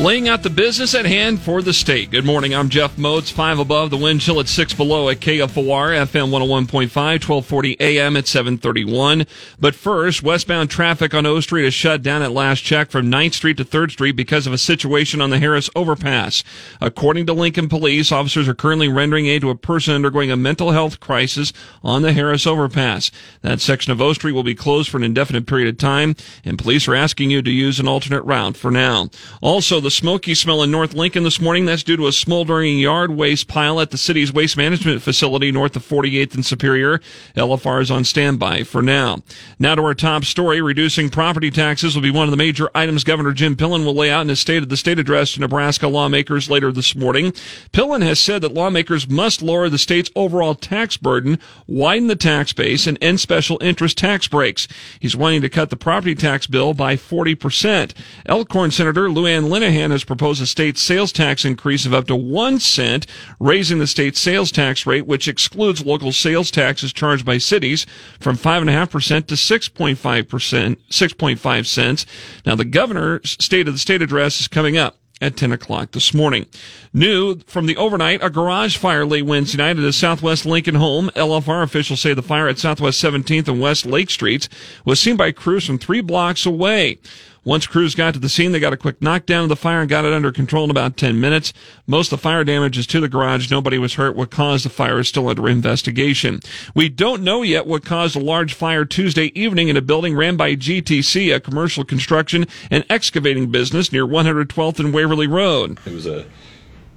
Laying out the business at hand for the state. Good morning. I'm Jeff Motz. Five above, the wind chill at six below at KFOR, FM 101.5, 1240 AM at 731. But first, westbound traffic on O Street is shut down at last check from 9th Street to 3rd Street because of a situation on the Harris overpass. According to Lincoln Police, officers are currently rendering aid to a person undergoing a mental health crisis on the Harris overpass. That section of O Street will be closed for an indefinite period of time, and police are asking you to use an alternate route for now. Also, the smoky smell in North Lincoln this morning. That's due to a smoldering yard waste pile at the city's waste management facility north of 48th and Superior. LFR is on standby for now. Now to our top story. Reducing property taxes will be one of the major items Governor Jim Pillen will lay out in his State of the State address to Nebraska lawmakers later this morning. Pillen has said that lawmakers must lower the state's overall tax burden, widen the tax base, and end special interest tax breaks. He's wanting to cut the property tax bill by 40%. Elkhorn Senator Lou Ann Has proposed a state sales tax increase of up to one cent, raising the state sales tax rate, which excludes local sales taxes charged by cities, from 5.5% to 6.5%, 6.5 cents. Now, the governor's State of the State address is coming up at 10 o'clock this morning. New from the overnight, a garage fire late Wednesday night at a Southwest Lincoln home. LFR officials say the fire at Southwest 17th and West Lake Streets was seen by crews from three blocks away. Once crews got to the scene, they got a quick knockdown of the fire and got it under control in about 10 minutes. Most of the fire damage is to the garage. Nobody was hurt. What caused the fire is still under investigation. We don't know yet what caused a large fire Tuesday evening in a building ran by GTC, a commercial construction and excavating business near 112th and Waverly Road. It was a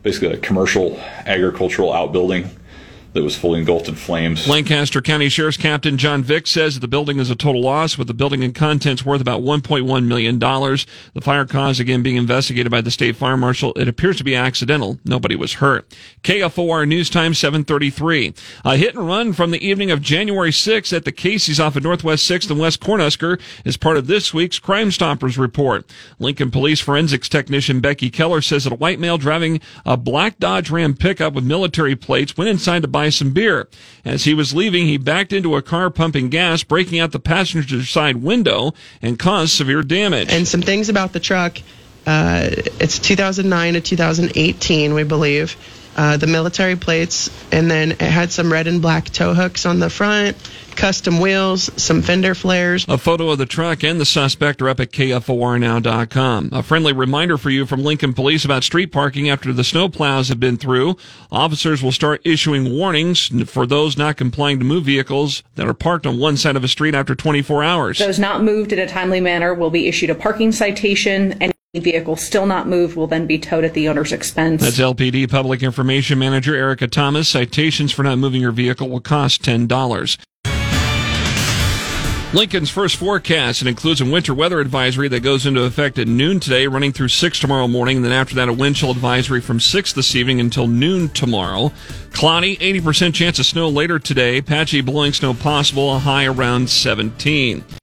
basically a commercial agricultural outbuilding that was fully engulfed in flames. Lancaster County Sheriff's Captain John Vick says the building is a total loss, with the building and contents worth about $1.1 million. The fire cause, again, being investigated by the state fire marshal. It appears to be accidental. Nobody was hurt. KFOR News Time 733. A hit and run from the evening of January 6th at the Casey's off of Northwest 6th and West Cornhusker is part of this week's Crime Stoppers report. Lincoln Police forensics technician Becky Keller says that a white male driving a black Dodge Ram pickup with military plates went inside to buy buy some beer. As he was leaving, he backed into a car pumping gas, breaking out the passenger side window and caused severe damage. And some things about the truck. Uh, it's 2009 to 2018, we believe. Uh, the military plates, and then it had some red and black tow hooks on the front, custom wheels, some fender flares. A photo of the truck and the suspect are up at KFORnow.com. A friendly reminder for you from Lincoln Police about street parking after the snow plows have been through. Officers will start issuing warnings for those not complying to move vehicles that are parked on one side of a street after 24 hours. Those not moved in a timely manner will be issued a parking citation and vehicle still not moved will then be towed at the owner's expense. That's LPD Public Information Manager Erica Thomas. Citations for not moving your vehicle will cost $10. Lincoln's first forecast it includes a winter weather advisory that goes into effect at noon today, running through 6 tomorrow morning, and then after that a wind chill advisory from 6 this evening until noon tomorrow. Cloudy, 80% chance of snow later today, patchy blowing snow possible, a high around 17.